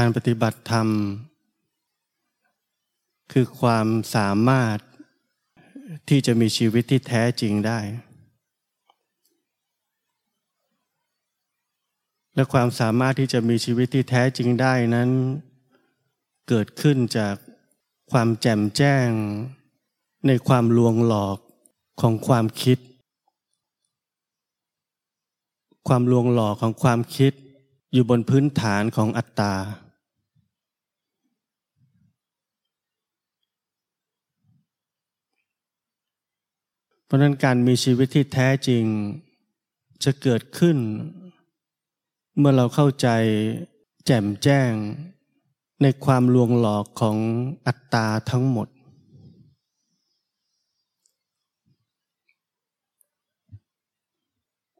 การปฏิบัติธรรม คือความสามารถที่จะมีชีวิตที่แท้จริงได้ และความสามารถที่จะมีชีวิตที่แท้จริงได้นั้น เกิดขึ้นจากความแจ่มแจ้ง ในความลวงหลอกของความคิด ความลวงหลอกของความคิดอยู่บนพื้นฐานของอัตตา ราะนั้นการมีชีวิตที่แท้จริงจะเกิดขึ้น เมื่อเราเข้าใจแจ่มแจ้ง ในความลวงหลอกของอัตตาทั้งหมด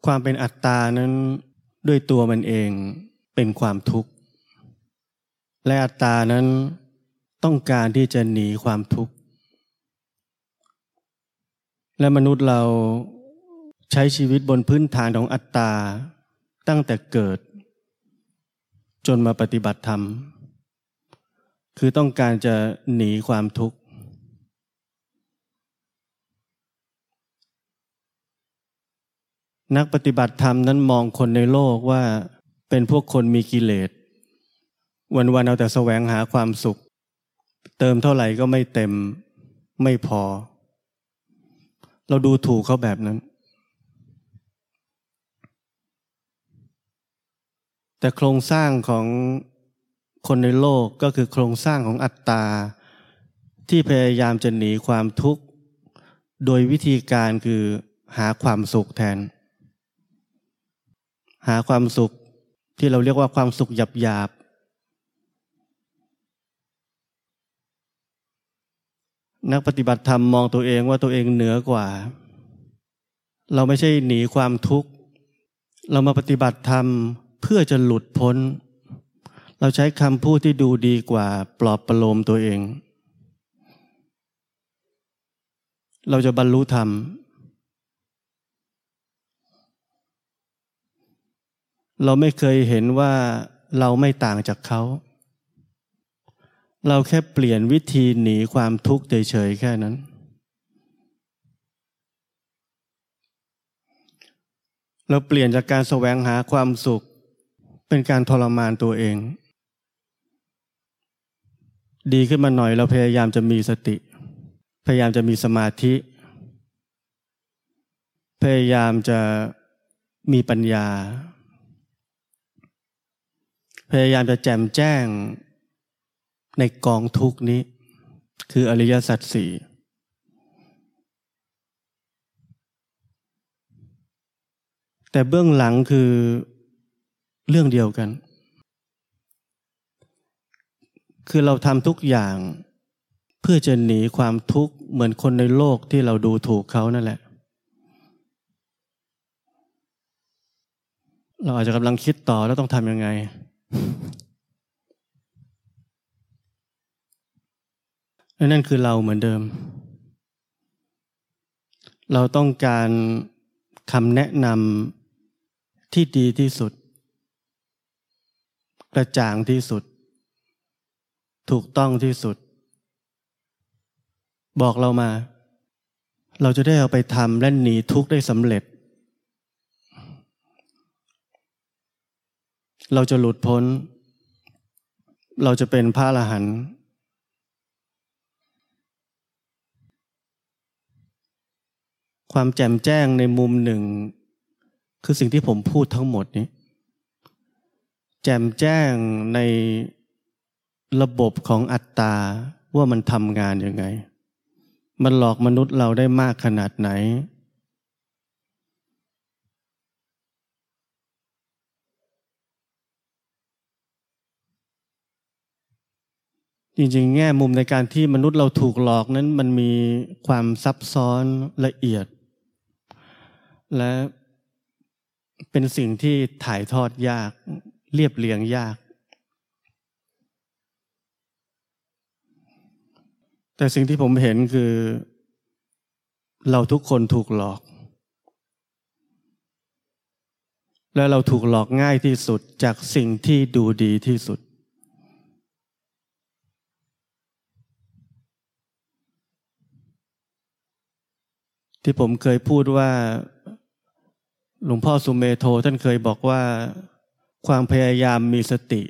ความเป็นอัตตานั้นด้วยตัวมันเองเป็นความทุกข์ และอัตตานั้นต้องการที่จะหนีความทุกข์ และมนุษย์เราใช้ชีวิตบนพื้นฐานของอัตตา ตั้งแต่เกิด จนมาปฏิบัติธรรม คือต้องการจะหนีความทุกข์ นักปฏิบัติธรรมนั้นมองคนในโลกว่าเป็นพวกคนมีกิเลส วันๆเอาแต่แสวงหาความสุข เติมเท่าไหร่ก็ไม่เต็มไม่พอ เราดูถูกเขาแบบนั้น แต่โครงสร้างของคนในโลกก็คือโครงสร้างของอัตตา ที่พยายามจะหนีความทุกข์ โดยวิธีการคือหาความสุขแทน หาความสุขที่เราเรียกว่าความสุขหยาบหยาบ นักปฏิบัติธรรมมองตัวเองว่าตัวเองเหนือกว่า เราไม่ใช่หนีความทุกข์ เรามาปฏิบัติธรรมเพื่อจะหลุดพ้น เราใช้คำพูดที่ดูดีกว่าปลอบประโลมตัวเอง เราจะบรรลุธรรม เราไม่เคยเห็นว่าเราไม่ต่างจากเขา เราแค่เปลี่ยนวิธีหนีความทุกข์เฉยๆแค่นั้น เราเปลี่ยนจากการแสวงหาความสุข เป็นการทรมานตัวเอง ดีขึ้นมาหน่อยเราพยายามจะมีสติ พยายามจะมีสมาธิ พยายามจะมีปัญญา พยายามจะแจ่มแจ้ง ในกองทุกนี้ คืออริยสัจสี่แต่เบื้องหลังคือเรื่องเดียวกัน คือเราทำทุกอย่างเพื่อจะหนีความทุกข์เหมือนคนในโลกที่เราดูถูกเขานั่นแหละ เราอาจจะกำลังคิดต่อแล้วต้องทำยังไง และนั่นคือเราเหมือนเดิม เราต้องการคำแนะนำที่ดีที่สุด กระจ่างที่สุด ถูกต้องที่สุด บอกเรามา เราจะได้เอาไปทำและหนีทุกข์ได้สำเร็จ เราจะหลุดพ้น เราจะเป็นพระอรหันต์ ความแจ่มแจ้งในมุมหนึ่ง คือสิ่งที่ผมพูดทั้งหมดนี้ แจ่มแจ้งในระบบของอัตตาว่ามันทำงานยังไง มันหลอกมนุษย์เราได้มากขนาดไหน จริงๆ แง่มุมในการที่มนุษย์เราถูกหลอกนั้นมันมีความซับซ้อนละเอียด และเป็นสิ่งที่ถ่ายทอดยากเรียบเรียงยาก แต่สิ่งที่ผมเห็นคือ เราทุกคนถูกหลอก และเราถูกหลอกง่ายที่สุดจากสิ่งที่ดูดีที่สุด ที่ผมเคยพูดว่า หลวงพ่อสุเมโทท่านเคยบอกว่า ความพยายามมีสติ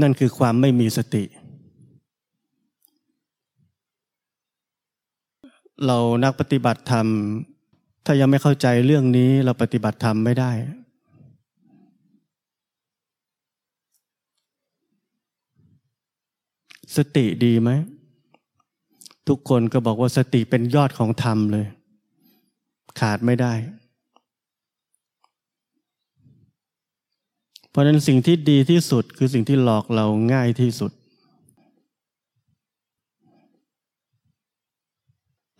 นั่นคือความไม่มีสติ เรานักปฏิบัติธรรม ถ้ายังไม่เข้าใจเรื่องนี้เราปฏิบัติธรรมไม่ได้ สติดีไหม ทุกคนก็บอกว่าสติเป็นยอดของธรรมเลย ขาดไม่ได้ เพราะนั้นสิ่งที่ดีที่สุดคือสิ่งที่หลอกเราง่ายที่สุด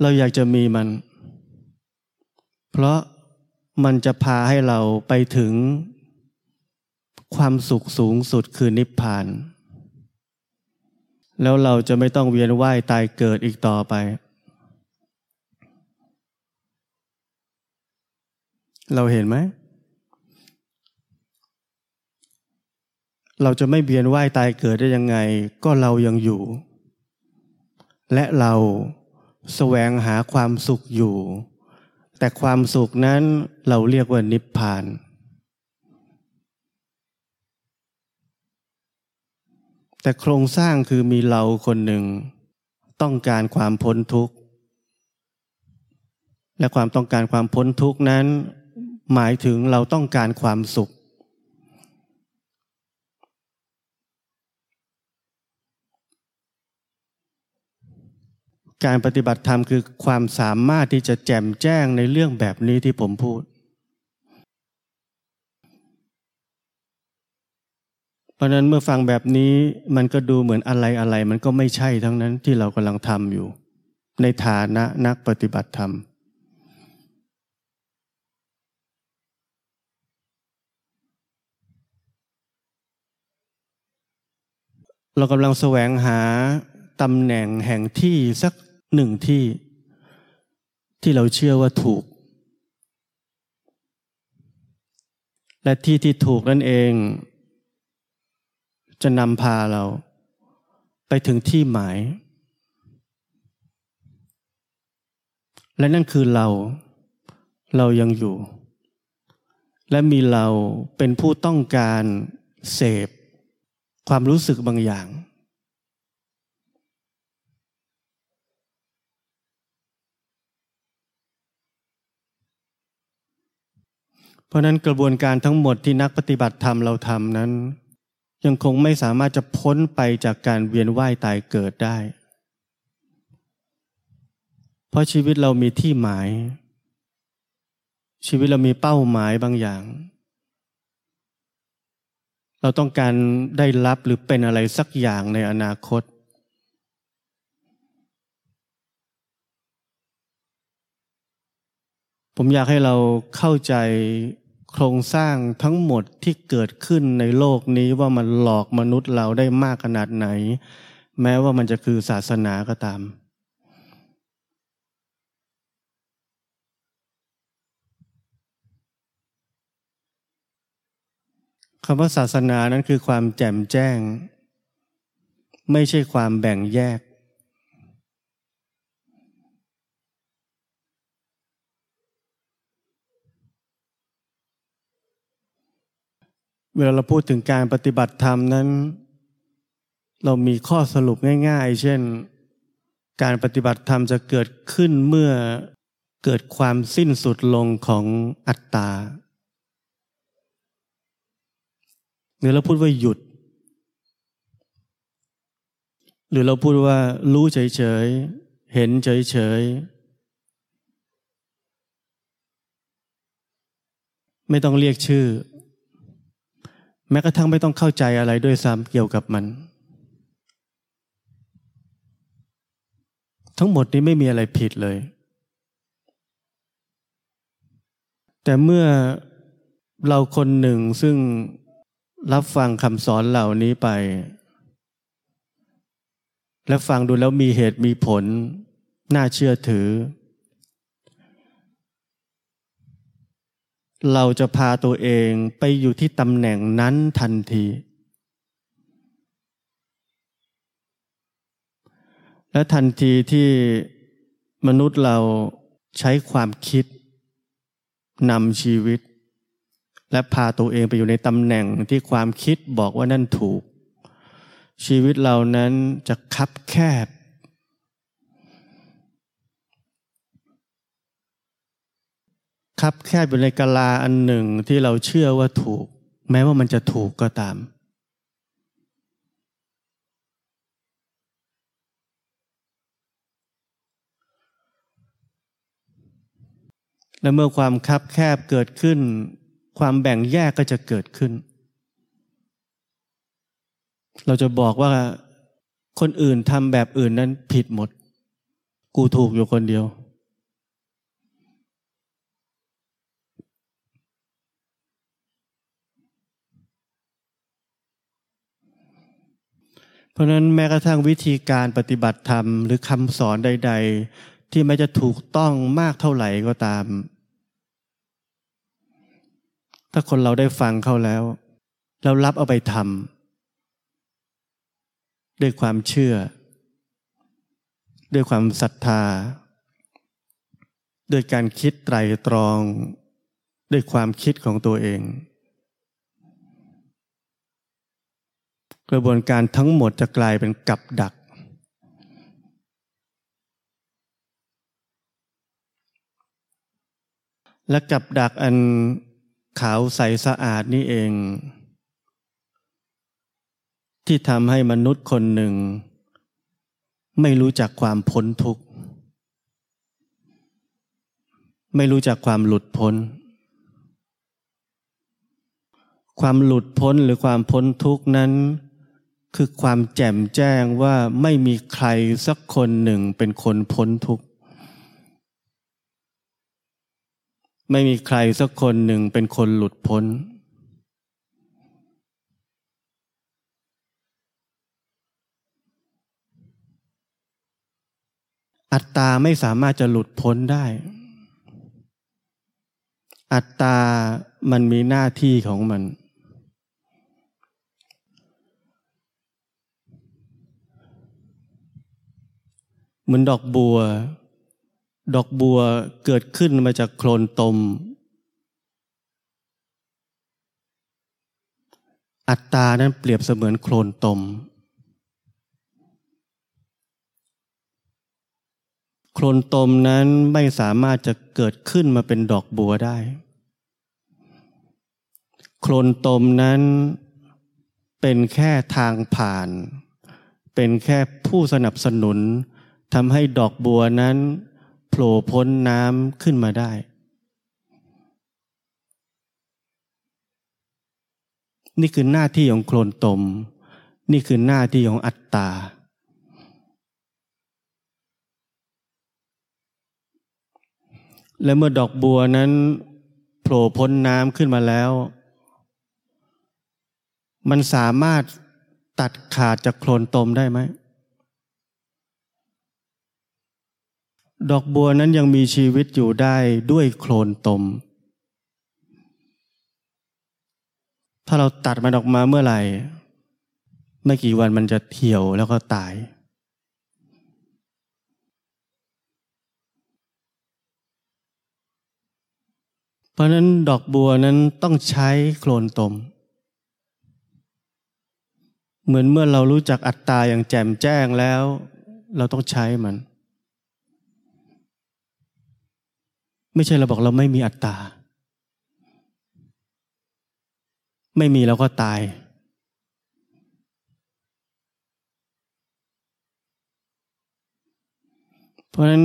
เราอยากจะมีมัน เพราะมันจะพาให้เราไปถึงความสุขสูงสุดคือนิพพาน แล้วเราจะไม่ต้องเวียนว่ายตายเกิดอีกต่อไป เราเห็นไหม เราจะไม่เวียนว่ายตายเกิดได้ยังไง ก็เรายังอยู่ และเราแสวงหาความสุขอยู่ แต่ความสุขนั้นเราเรียกว่านิพพาน แต่โครงสร้างคือมีเราคนหนึ่ง ต้องการความพ้นทุกข์ และความต้องการความพ้นทุกข์นั้น หมายถึงเราต้องการความสุข การปฏิบัติธรรมคือความสามารถที่จะแจ่มแจ้งในเรื่องแบบนี้ที่ผมพูด เพราะนั้นเมื่อฟังแบบนี้มันก็ดูเหมือนอะไรอะไรมันก็ไม่ใช่ทั้งนั้นที่เรากำลังทำอยู่ ในฐานะนักปฏิบัติธรรม เรากำลังแสวงหาตำแหน่งแห่งที่สัก หนึ่งที่ที่เราเชื่อว่าถูก และที่ที่ถูกนั่นเอง จะนำพาเรา ไปถึงที่หมาย และนั่นคือเรา เรายังอยู่ และมีเราเป็นผู้ต้องการเสพ ความรู้สึกบางอย่าง เพราะนั้นกระบวนการทั้งหมดที่นักปฏิบัติธรรมเราทำนั้น ยังคงไม่สามารถจะพ้นไปจากการเวียนว่ายตายเกิดได้ เพราะชีวิตเรามีที่หมาย ชีวิตเรามีเป้าหมายบางอย่าง เราต้องการได้รับหรือเป็นอะไรสักอย่างในอนาคตผมอยากให้เราเข้าใจ โครงสร้างทั้งหมดที่เกิดขึ้นในโลกนี้ว่ามันหลอกมนุษย์เราได้มากขนาดไหน แม้ว่ามันจะคือศาสนาก็ตาม คำว่าศาสนานั้นคือความแจ่มแจ้ง ไม่ใช่ความแบ่งแยก เวลาเราพูดถึงการปฏิบัติธรรมนั้น เรามีข้อสรุปง่าย ๆ เช่น การปฏิบัติธรรมจะเกิดขึ้นเมื่อเกิดความสิ้นสุดลงของอัตตาหรือเราพูดว่าหยุด หรือเราพูดว่ารู้เฉยๆ เห็นเฉยๆ ไม่ต้องเรียกชื่อ แม้กระทั่งไม่ต้องเข้าใจอะไรด้วยซ้ำเกี่ยวกับมัน ทั้งหมดนี้ไม่มีอะไรผิดเลย แต่เมื่อเราคนหนึ่งซึ่งรับฟังคำสอนเหล่านี้ไป และฟังดูแล้วมีเหตุมีผล น่าเชื่อถือ เราจะพาตัวเองไปอยู่ที่ตำแหน่งนั้นทันที และทันทีที่มนุษย์เราใช้ความคิดนำชีวิต และพาตัวเองไปอยู่ในตำแหน่งที่ความคิดบอกว่านั่นถูก ชีวิตเรานั้นจะคับแคบ ครับแคบอยู่ในกาลาอันหนึ่งที่เราเชื่อว่าถูก แม้ว่ามันจะถูกก็ตาม และเมื่อความคับแคบเกิดขึ้น ความแบ่งแยกก็จะเกิดขึ้น เราจะบอกว่าคนอื่นทำแบบอื่นนั้นผิดหมด กูถูกอยู่คนเดียว เพราะนั้นแม้กระทั่งวิธีการปฏิบัติธรรม หรือคำสอนใด ๆ ที่ไม่จะถูกต้องมากเท่าไหร่ก็ตาม ถ้าคนเราได้ฟังเขาแล้วแล้วรับเอาไปทำด้วยความเชื่อ ด้วยความศรัทธา ด้วยการคิดไตรตรอง ด้วยความคิดของตัวเอง กระบวนการทั้งหมดจะกลายเป็นกับดัก และกับดักอันขาวใสสะอาดนี่เอง ที่ทำให้มนุษย์คนหนึ่ง ไม่รู้จักความพ้นทุกข์ ไม่รู้จักความหลุดพ้นความหลุดพ้นหรือความพ้นทุกข์นั้น คือความแจ่มแจ้งว่าไม่มีใครสักคนหนึ่งเป็นคนพ้นทุกข์ ไม่มีใครสักคนหนึ่งเป็นคนหลุดพ้น อัตตาไม่สามารถจะหลุดพ้นได้ อัตตามันมีหน้าที่ของมัน มือนดอกบัว ดอกบัวเกิดขึ้นมาจากโคลนตม อัตตานั้นเปรียบเสมือนโคลนตม โคลนตมนั้นไม่สามารถจะเกิดขึ้นมาเป็นดอกบัวได้ โคลนตมนั้นเป็นแค่ทางผ่าน เป็นแค่ผู้สนับสนุน ทำให้ดอกบัวนั้นโผล่พ้นน้ำขึ้นมาได้ นี่คือหน้าที่ของโคลนตม นี่คือหน้าที่ของอัตตา และเมื่อดอกบัวนั้นโผล่พ้นน้ำขึ้นมาแล้ว มันสามารถตัดขาดจากโคลนตมได้ไหม ดอกบัวนั้นยังมีชีวิตอยู่ได้ด้วยโคลนตม ถ้าเราตัดมันออกมาเมื่อไหร่ ไม่กี่วันมันจะเหี่ยวแล้วก็ตาย เพราะนั้นดอกบัวนั้นต้องใช้โคลนตม เหมือนเมื่อเรารู้จักอัตตาอย่างแจ่มแจ้งแล้ว เราต้องใช้มัน ไม่ใช่เราบอกเราไม่มีอัตตา ไม่มีเราก็ตาย เพราะฉะนั้น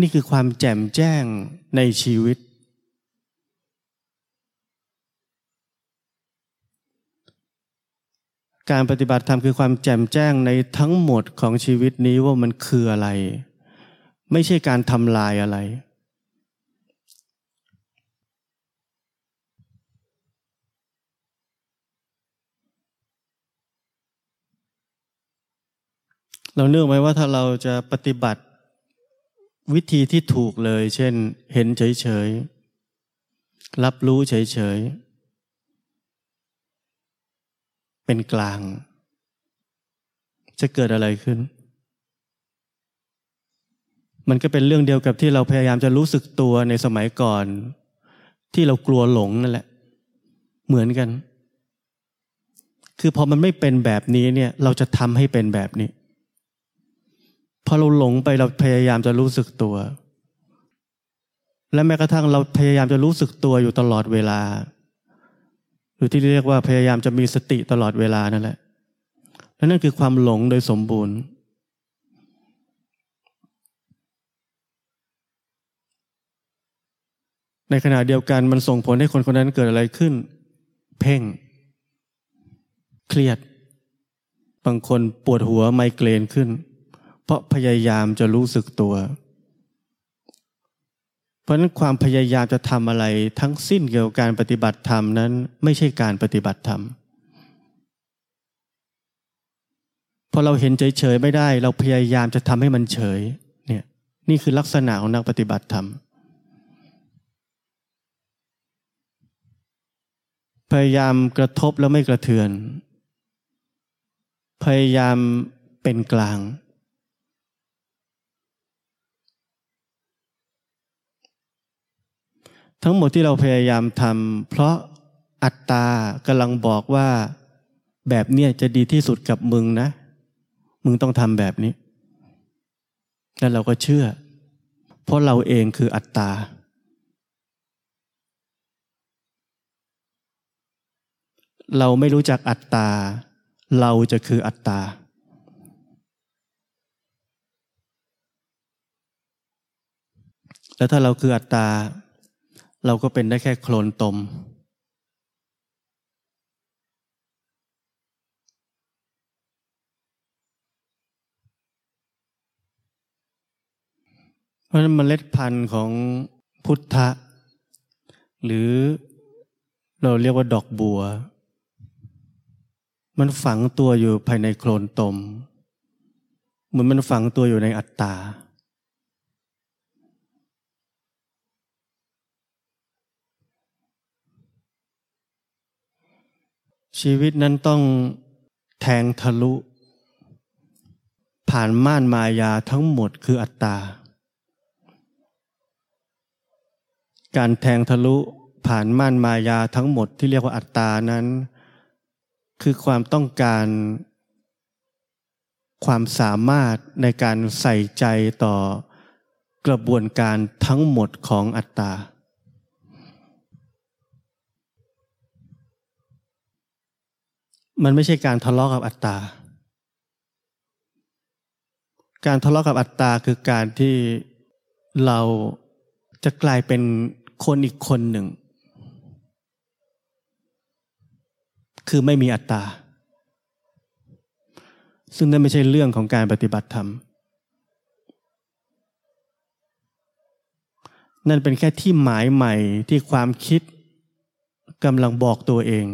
นี่คือความแจ่มแจ้งในชีวิต การปฏิบัติธรรมคือความแจ่มแจ้งในทั้งหมดของชีวิตนี้ว่ามันคืออะไร ไม่ใช่การทำลายอะไร เราเนื่องไหมว่าถ้าเราจะปฏิบัติวิธีที่ถูกเลย เช่น เห็นเฉยๆ รับรู้เฉยๆ เป็นกลาง จะเกิดอะไรขึ้น มันก็เป็นเรื่องเดียวกับที่เราพยายามจะรู้สึกตัวในสมัยก่อน ที่เรากลัวหลงนั่นแหละ เหมือนกัน คือพอมันไม่เป็นแบบนี้เนี่ย เราจะทำให้เป็นแบบนี้ อเราหลงไปเราพยายามจะรู้สึกตัว และแม้กระทั่งเราพยายามจะรู้สึกตัวอยู่ตลอดเวลา หรือที่เรียกว่าพยายามจะมีสติตลอดเวลานั่นแหละและนั่นคือความหลงโดยสมบูรณ์ ในขณะเดียวกันมันส่งผลให้คนคนนั้นเกิดอะไรขึ้น เพ่ง เครียด บางคนปวดหัวไมเกรนขึ้น เพราะพยายามจะรู้สึกตัว เพราะนั้นความพยายามจะทำอะไรทั้งสิ้นเกี่ยวกับการปฏิบัติธรรมนั้นไม่ใช่การปฏิบัติธรรมพอเราเห็นเฉยๆไม่ได้ เราพยายามจะทำให้มันเฉยเนี่ยนี่คือลักษณะของนักปฏิบัติธรรม พยายามกระทบแล้วไม่กระเทือน พยายามเป็นกลาง ทั้งหมดที่เราพยายามทำเพราะอัตตากำลังบอกว่าแบบเนี้ยจะดีที่สุดกับมึงนะ มึงต้องทำแบบนี้ แล้วเราก็เชื่อ เพราะเราเองคืออัตตา เราไม่รู้จักอัตตา เราจะคืออัตตา แล้วถ้าเราคืออัตตา เราก็เป็นได้แค่โคลนตม เพราะนั้นเมล็ดพันธุ์ของพุทธะ หรือเราเรียกว่าดอกบัว มันฝังตัวอยู่ภายในโคลนตม เหมือนมันฝังตัวอยู่ในอัตตา ชีวิตนั้นต้องแทงทะลุ ผ่านม่านมายาทั้งหมดคืออัตตา การแทงทะลุผ่านม่านมายาทั้งหมดที่เรียกว่าอัตตานั้น คือความต้องการความสามารถในการใส่ใจต่อกระบวนการทั้งหมดของอัตตา มันไม่ใช่การทะเลาะกับอัตตา การทะเลาะกับอัตตาคือการที่เราจะกลายเป็นคนอีกคนหนึ่ง คือไม่มีอัตตา ซึ่งนั่นไม่ใช่เรื่องของการปฏิบัติธรรม นั่นเป็นแค่ที่หมายใหม่ที่ความคิดกำลังบอกตัวเอง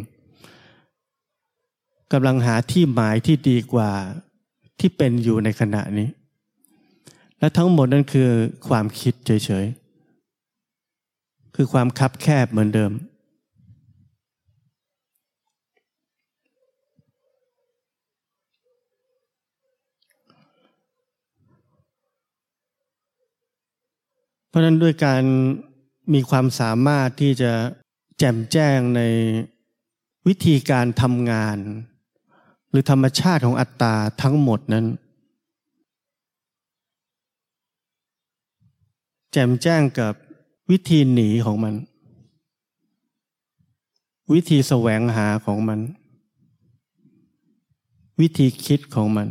กำลังหาที่หมายที่ดีกว่าที่เป็นอยู่ในขณะนี้ และทั้งหมดนั่นคือความคิดเฉยๆ คือความคับแคบเหมือนเดิม เพราะนั้นด้วยการมีความสามารถที่จะแจ่มแจ้งในวิธีการทำงาน หรือธรรมชาติของอัตตาทั้งหมดนั้น แจ่มแจ้งกับวิธีหนีของมัน วิธีแสวงหาของมัน วิธีคิดของมัน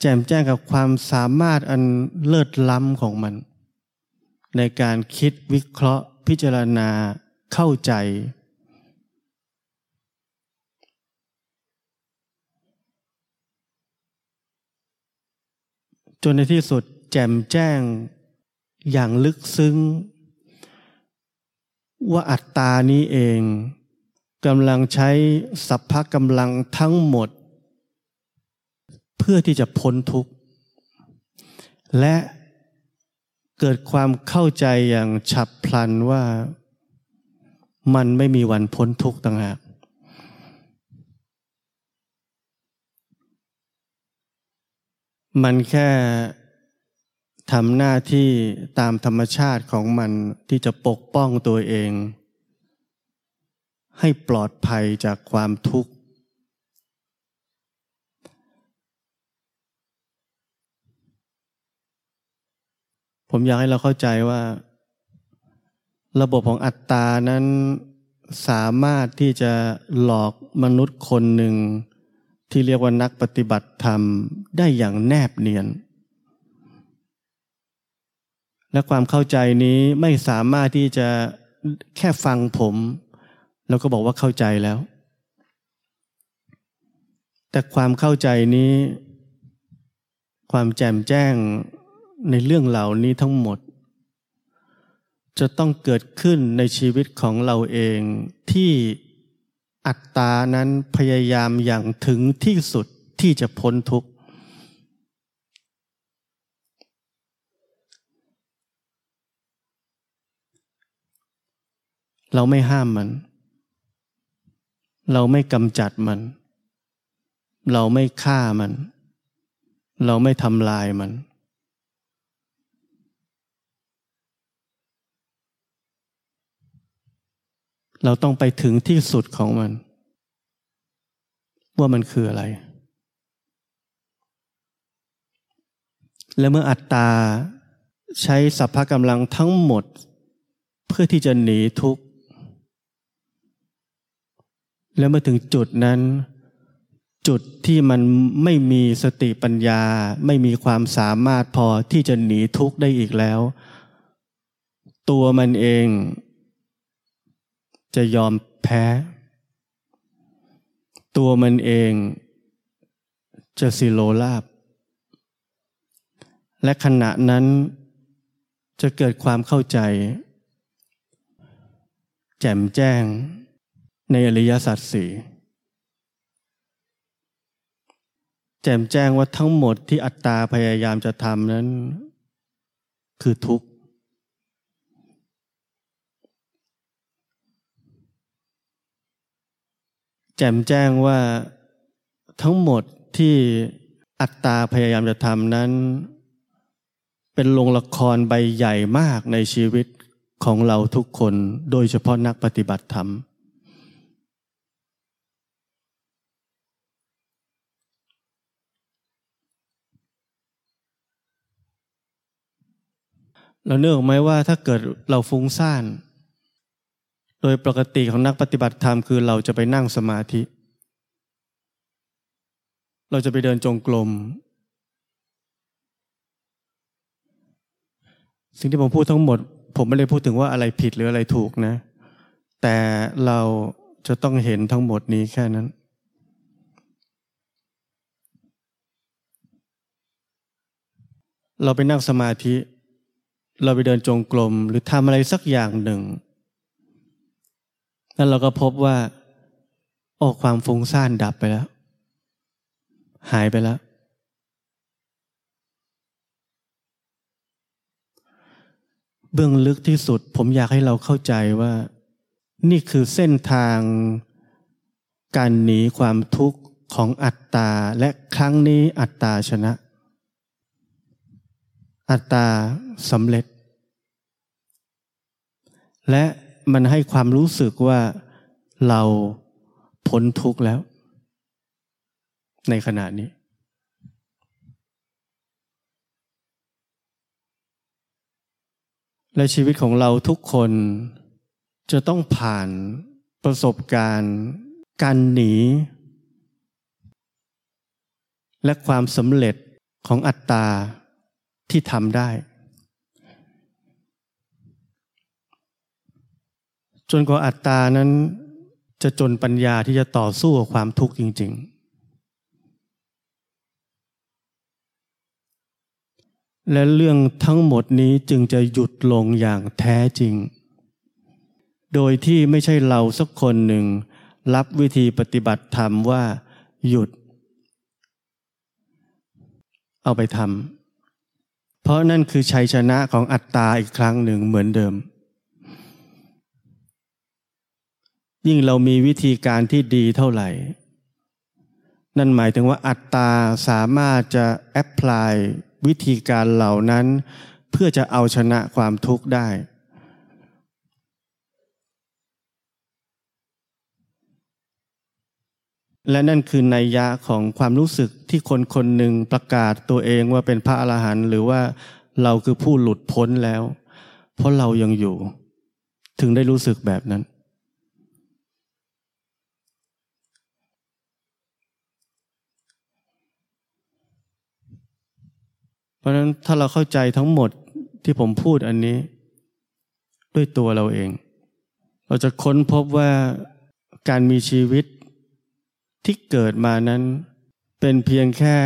แจ่มแจ้งกับความสามารถอันเลิศล้ำของมัน ในการคิดวิเคราะห์พิจารณา เข้าใจ จนในที่สุดแจ่มแจ้งอย่างลึกซึ้ง ว่าอัตตานี้เองกำลังใช้สัพพะกำลังทั้งหมด เพื่อที่จะพ้นทุกข์ และเกิดความเข้าใจอย่างฉับพลันว่า มันไม่มีวันพ้นทุกข์ต่างหากมันแค่ทำหน้าที่ตามธรรมชาติของมันที่จะปกป้องตัวเอง ให้ปลอดภัยจากความทุกข์ ผมอยากให้เราเข้าใจว่า ระบบของอัตตานั้นสามารถที่จะหลอกมนุษย์คนหนึ่ง ที่เรียกว่านักปฏิบัติธรรมได้อย่างแนบเนียน และความเข้าใจนี้ไม่สามารถที่จะแค่ฟังผม แล้วก็บอกว่าเข้าใจแล้ว แต่ความเข้าใจนี้ ความแจ่มแจ้งในเรื่องเหล่านี้ทั้งหมด จะต้องเกิดขึ้นในชีวิตของเราเองที่อัตตานั้นพยายามอย่างถึงที่สุดที่จะพ้นทุกข์ เราไม่ห้ามมัน เราไม่กำจัดมัน เราไม่ฆ่ามัน เราไม่ทำลายมัน เราต้องไปถึงที่สุดของมัน ว่ามันคืออะไร และเมื่ออัตตาใช้สัพพะกำลังทั้งหมด เพื่อที่จะหนีทุกข์ และเมื่อถึงจุดนั้น จุดที่มันไม่มีสติปัญญา ไม่มีความสามารถพอที่จะหนีทุกข์ได้อีกแล้ว ตัวมันเอง จะยอมแพ้ ตัวมันเองจะสิโลลาบ และขณะนั้นจะเกิดความเข้าใจ แจ่มแจ้งในอริยสัจสี่แจ่มแจ้งว่าทั้งหมดที่อัตตาพยายามจะทำนั้น คือทุกข์แจ่มแจ้งว่าทั้งหมดที่อัตตาพยายามจะทำนั้น เป็นลงละครใบใหญ่มากในชีวิตของเราทุกคนโดยเฉพาะนักปฏิบัติธรรม เราเนื่องไหมว่าถ้าเกิดเราฟุ้งซ่าน โดยปกติของนักปฏิบัติธรรมคือเราจะไปนั่งสมาธิ เราจะไปเดินจงกรมสิ่งที่ผมพูดทั้งหมด ผมไม่ได้พูดถึงว่าอะไรผิดหรืออะไรถูกนะ แต่เราจะต้องเห็นทั้งหมดนี้แค่นั้น เราไปนั่งสมาธิ เราไปเดินจงกรมหรือทำอะไรสักอย่างหนึ่ง แล้วเราก็พบว่าโอ้ความฟุ้งซ่านดับไปแล้ว หายไปแล้ว เบื้องลึกที่สุดผมอยากให้เราเข้าใจว่า นี่คือเส้นทางการหนีความทุกข์ของอัตตา และครั้งนี้อัตตาชนะ อัตตาสำเร็จ และ มันให้ความรู้สึกว่าเราพ้นทุกข์แล้ว ในขณะนี้ และชีวิตของเราทุกคนจะต้องผ่านประสบการณ์ การหนี และความสำเร็จของอัตตาที่ทำได้ จนกว่าอัตตานั้นจะจนปัญญาที่จะต่อสู้กับความทุกข์จริง ๆ และเรื่องทั้งหมดนี้จึงจะหยุดลงอย่างแท้จริง โดยที่ไม่ใช่เราสักคนหนึ่ง รับวิธีปฏิบัติธรรมว่า หยุด เอาไปทำเพราะนั่นคือชัยชนะของอัตตาอีกครั้งหนึ่งเหมือนเดิม ยิ่งเรามีวิธีการที่ดีเท่าไหร่ นั่นหมายถึงว่าอัตตาสามารถจะแอพพลายวิธีการเหล่านั้น เพื่อจะเอาชนะความทุกข์ได้ และนั่นคือนัยยะของความรู้สึกที่คนคนหนึ่งประกาศตัวเองว่าเป็นพระอรหันต์หรือว่าเราคือผู้หลุดพ้นแล้ว เพราะเรายังอยู่ ถึงได้รู้สึกแบบนั้น เพราะฉะนั้นถ้าเราเข้าใจทั้งหมดที่ผมพูดอันนี้ ด้วยตัวเราเอง เราจะค้นพบว่าการมีชีวิตที่เกิดมานั้น เป็นเพียงแค่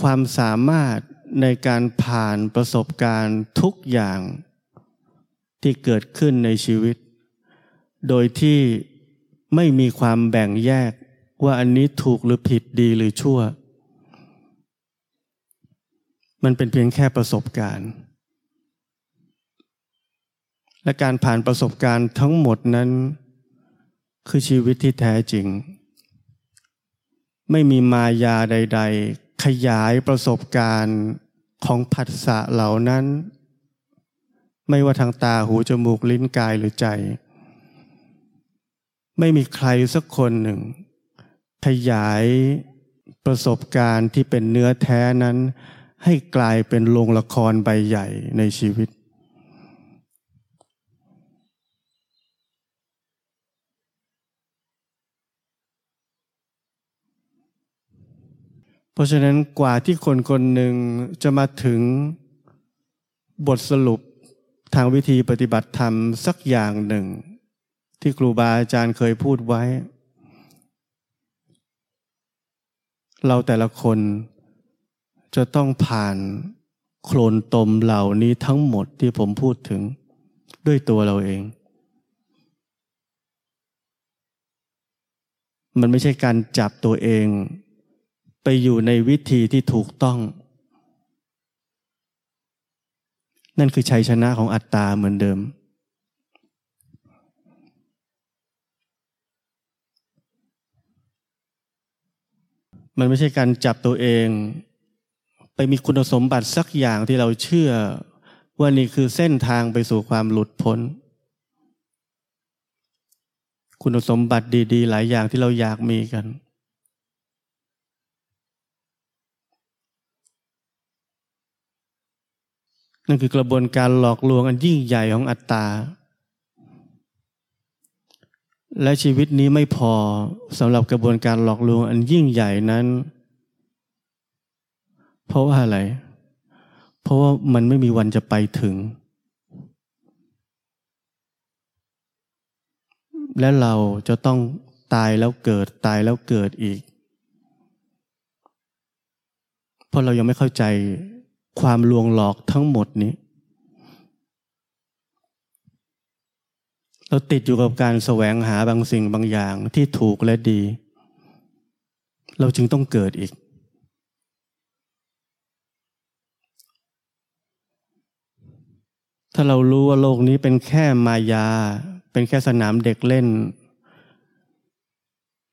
ความสามารถในการผ่านประสบการณ์ทุกอย่าง ที่เกิดขึ้นในชีวิต โดยที่ไม่มีความแบ่งแยกว่าอันนี้ถูกหรือผิดดีหรือชั่ว มันเป็นเพียงแค่ประสบการณ์ และการผ่านประสบการณ์ทั้งหมดนั้น คือชีวิตที่แท้จริง ไม่มีมายาใด ๆ ขยายประสบการณ์ของผัสสะเหล่านั้น ไม่ว่าทางตาหูจมูกลิ้นกายหรือใจ ไม่มีใครสักคนหนึ่ง ขยายประสบการณ์ที่เป็นเนื้อแท้นั้น ให้กลายเป็นโรงละครใบใหญ่ในชีวิต เพราะฉะนั้นกว่าที่คนคนหนึ่งจะมาถึงบทสรุปทางวิธีปฏิบัติธรรมสักอย่างหนึ่ง ที่ครูบาอาจารย์เคยพูดไว้ เราแต่ละคน จะต้องผ่านโคลนตมเหล่านี้ทั้งหมดที่ผมพูดถึงด้วยตัวเราเอง มันไม่ใช่การจับตัวเอง ไปอยู่ในวิธีที่ถูกต้อง นั่นคือชัยชนะของอัตตาเหมือนเดิม มันไม่ใช่การจับตัวเอง ไปมีคุณสมบัติสักอย่างที่เราเชื่อ ว่านี่คือเส้นทางไปสู่ความหลุดพ้น คุณสมบัติดี ๆ หลายอย่างที่เราอยากมีกัน นั่นคือกระบวนการหลอกลวงอันยิ่งใหญ่ของอัตตา และชีวิตนี้ไม่พอสำหรับกระบวนการหลอกลวงอันยิ่งใหญ่นั้น เพราะว่าอะไร เพราะว่ามันไม่มีวันจะไปถึง และเราจะต้องตายแล้วเกิดตายแล้วเกิดอีก เพราะเรายังไม่เข้าใจความลวงหลอกทั้งหมดนี้ เราติดอยู่กับการแสวงหาบางสิ่งบางอย่างที่ถูกและดี เราจึงต้องเกิดอีก ถ้าเรารู้ว่าโลกนี้เป็นแค่มายา เป็นแค่สนามเด็กเล่น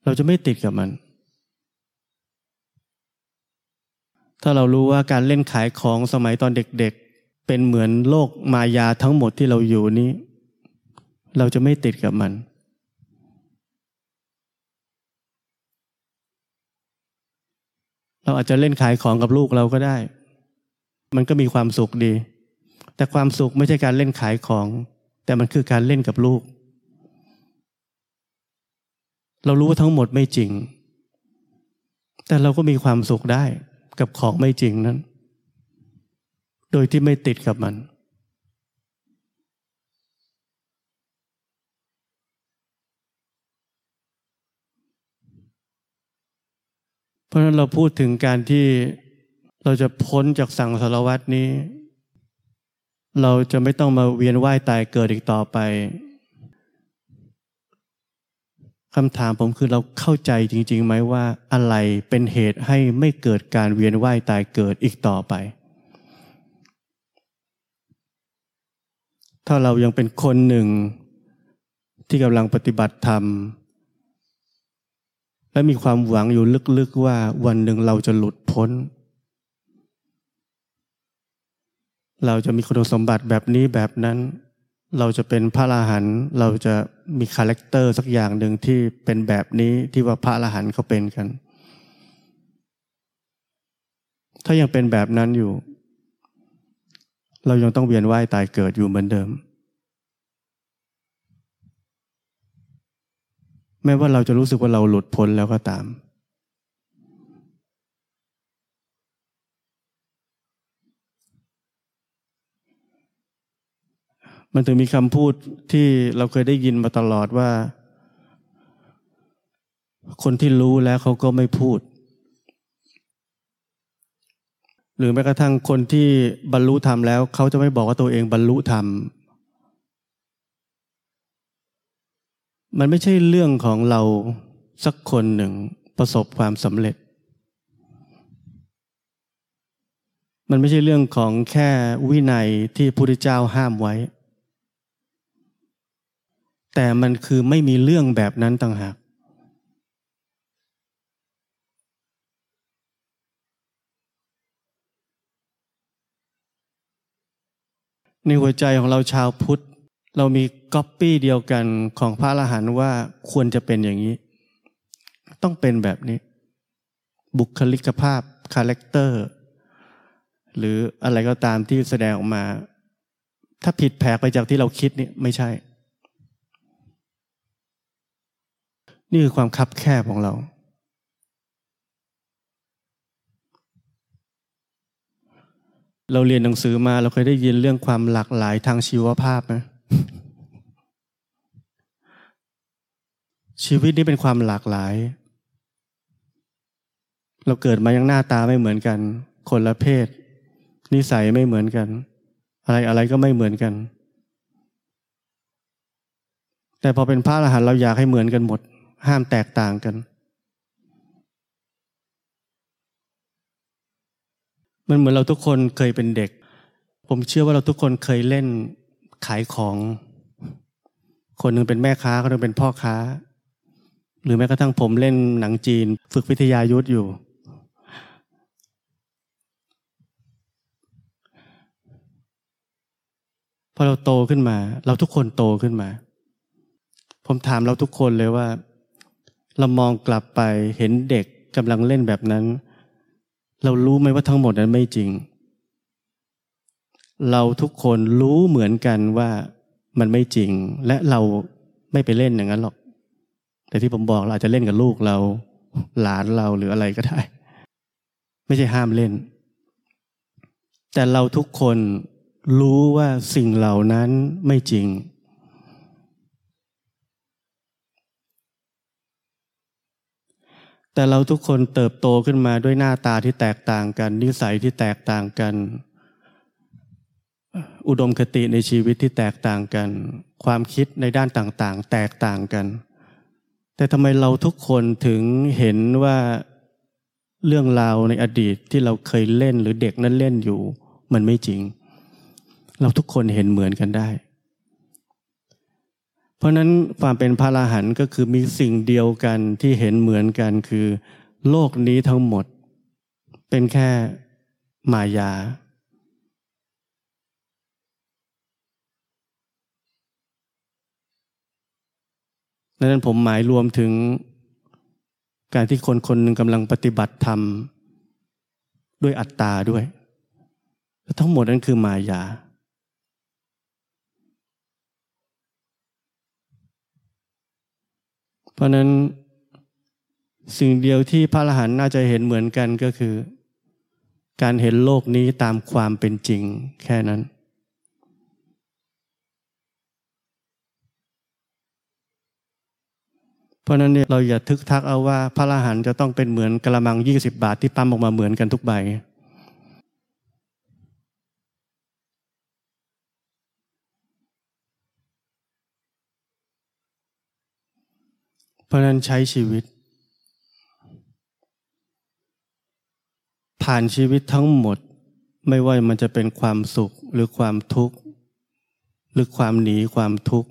เราจะไม่ติดกับมัน ถ้าเรารู้ว่าการเล่นขายของสมัยตอนเด็กๆเป็นเหมือนโลกมายาทั้งหมดที่เราอยู่นี้ เราจะไม่ติดกับมันเราอาจจะเล่นขายของกับลูกเราก็ได้ มันก็มีความสุขดี แต่ความสุขไม่ใช่การเล่นขายของ แต่มันคือการเล่นกับลูก เรารู้ว่าทั้งหมดไม่จริง แต่เราก็มีความสุขได้กับของไม่จริงนั้น โดยที่ไม่ติดกับมัน เพราะนั้นเราพูดถึงการที่เราจะพ้นจากสังสารวัตนี้ เราจะไม่ต้องมาเวียนว่ายตายเกิดอีกต่อไปคำถามผมคือเราเข้าใจจริงๆไหมว่าอะไรเป็นเหตุให้ไม่เกิดการเวียนว่ายตายเกิดอีกต่อไป ถ้าเรายังเป็นคนหนึ่งที่กำลังปฏิบัติธรรม และมีความหวังอยู่ลึกๆว่าวันหนึ่งเราจะหลุดพ้น เราจะมีคุณสมบัติแบบนี้แบบนั้น เราจะเป็นพระอรหันต์เราจะมีคาแรคเตอร์สักอย่างหนึ่งที่เป็นแบบนี้ที่ว่าพระอรหันต์เขาเป็นกัน ถ้ายังเป็นแบบนั้นอยู่ เรายังต้องเวียนว่ายตายเกิดอยู่เหมือนเดิม แม้ว่าเราจะรู้สึกว่าเราหลุดพ้นแล้วก็ตาม มันถึงมีคำพูดที่เราเคยได้ยินมาตลอดว่า คนที่รู้แล้วเขาก็ไม่พูด หรือแม้กระทั่งคนที่บรรลุธรรมแล้ว เขาจะไม่บอกว่าตัวเองบรรลุธรรม มันไม่ใช่เรื่องของเราสักคนหนึ่งประสบความสำเร็จ มันไม่ใช่เรื่องของแค่วินัยที่พระพุทธเจ้าห้ามไว้ แต่มันคือไม่มีเรื่องแบบนั้นต่างหากในหัวใจของเราชาวพุทธ เรามีก๊อปปี้เดียวกันของพระอรหันต์ว่าควรจะเป็นอย่างนี้ ต้องเป็นแบบนี้ บุคลิกภาพ character หรืออะไรก็ตามที่แสดงออกมา ถ้าผิดแผกไปจากที่เราคิดนี่ไม่ใช่ นี่คือความคับแคบของเรา เราเรียนหนังสือมาเราเคยได้ยินเรื่องความหลากหลายทางชีวภาพไหมชีวิตนี้เป็นความหลากหลาย เราเกิดมายังหน้าตาไม่เหมือนกัน คนละเพศ นิสัยไม่เหมือนกัน อะไรอะไรก็ไม่เหมือนกัน แต่พอเป็นพระอรหันต์เราอยากให้เหมือนกันหมด ห้ามแตกต่างกัน มันเหมือนเราทุกคนเคยเป็นเด็ก ผมเชื่อว่าเราทุกคนเคยเล่นขายของ คนหนึ่งเป็นแม่ค้าคนหนึ่งเป็นพ่อค้า หรือแม้กระทั่งผมเล่นหนังจีน ฝึกวิทยายุทธอยู่ พอเราโตขึ้นมา เราทุกคนโตขึ้นมาผมถามเราทุกคนเลยว่า เรามองกลับไปเห็นเด็กกำลังเล่นแบบนั้น เรารู้ไหมว่าทั้งหมดนั้นไม่จริง เราทุกคนรู้เหมือนกันว่ามันไม่จริง และเราไม่ไปเล่นอย่างนั้นหรอก แต่ที่ผมบอกเราอาจจะเล่นกับลูกเรา หลานเราหรืออะไรก็ได้ ไม่ใช่ห้ามเล่น แต่เราทุกคนรู้ว่าสิ่งเหล่านั้นไม่จริง แต่เราทุกคนเติบโตขึ้นมาด้วยหน้าตาที่แตกต่างกัน นิสัยที่แตกต่างกัน อุดมคติในชีวิตที่แตกต่างกัน ความคิดในด้านต่างๆ แตกต่างกัน แต่ทำไมเราทุกคนถึงเห็นว่าเรื่องราวในอดีตที่เราเคยเล่นหรือเด็กนั้นเล่นอยู่ มันไม่จริง เราทุกคนเห็นเหมือนกันได้ ราะนั้นความเป็นพระราหันก็คือมีสิ่งเดียวกันที่เห็นเหมือนกันคือ โลกนี้ทั้งหมด เป็นแค่มายา ดังนั้นผมหมายรวมถึงการที่คนคนหนึ่งกำลังปฏิบัติธรรม ด้วยอัตตาด้วย ทั้งหมดนั้นคือมายา เพ ราะนั้นสิ่งเดียวที่พระอรหันต์น่าจะเห็นเหมือนกันก็คือ การเห็นโลกนี้ตามความเป็นจริงแค่นั้น เพราะนั้นเนี่ยเราอย่าทึกทักเอาว่าพระอรหันต์จะต้องเป็นเหมือนกระมังยี่สิบบาทที่ปั๊มออกมาเหมือนกันทุกใบ ราะนั้นใช้ชีวิต ผ่านชีวิตทั้งหมดไม่ว่ามันจะเป็นความสุขหรือความทุกข์ หรือความหนีความทุกข์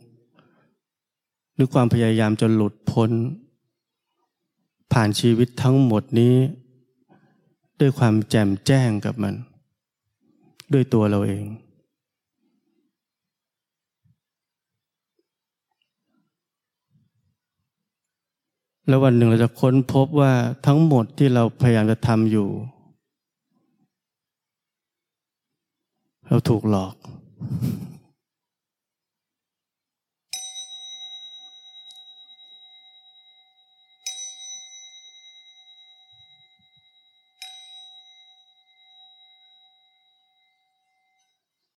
หรือความพยายามจะหลุดพ้น ผ่านชีวิตทั้งหมดนี้ ด้วยความแจ่มแจ้งกับมัน ด้วยตัวเราเอง แล้ววันหนึ่งเราจะค้นพบว่าทั้งหมดที่เราพยายามจะทำอยู่ เราถูกหลอก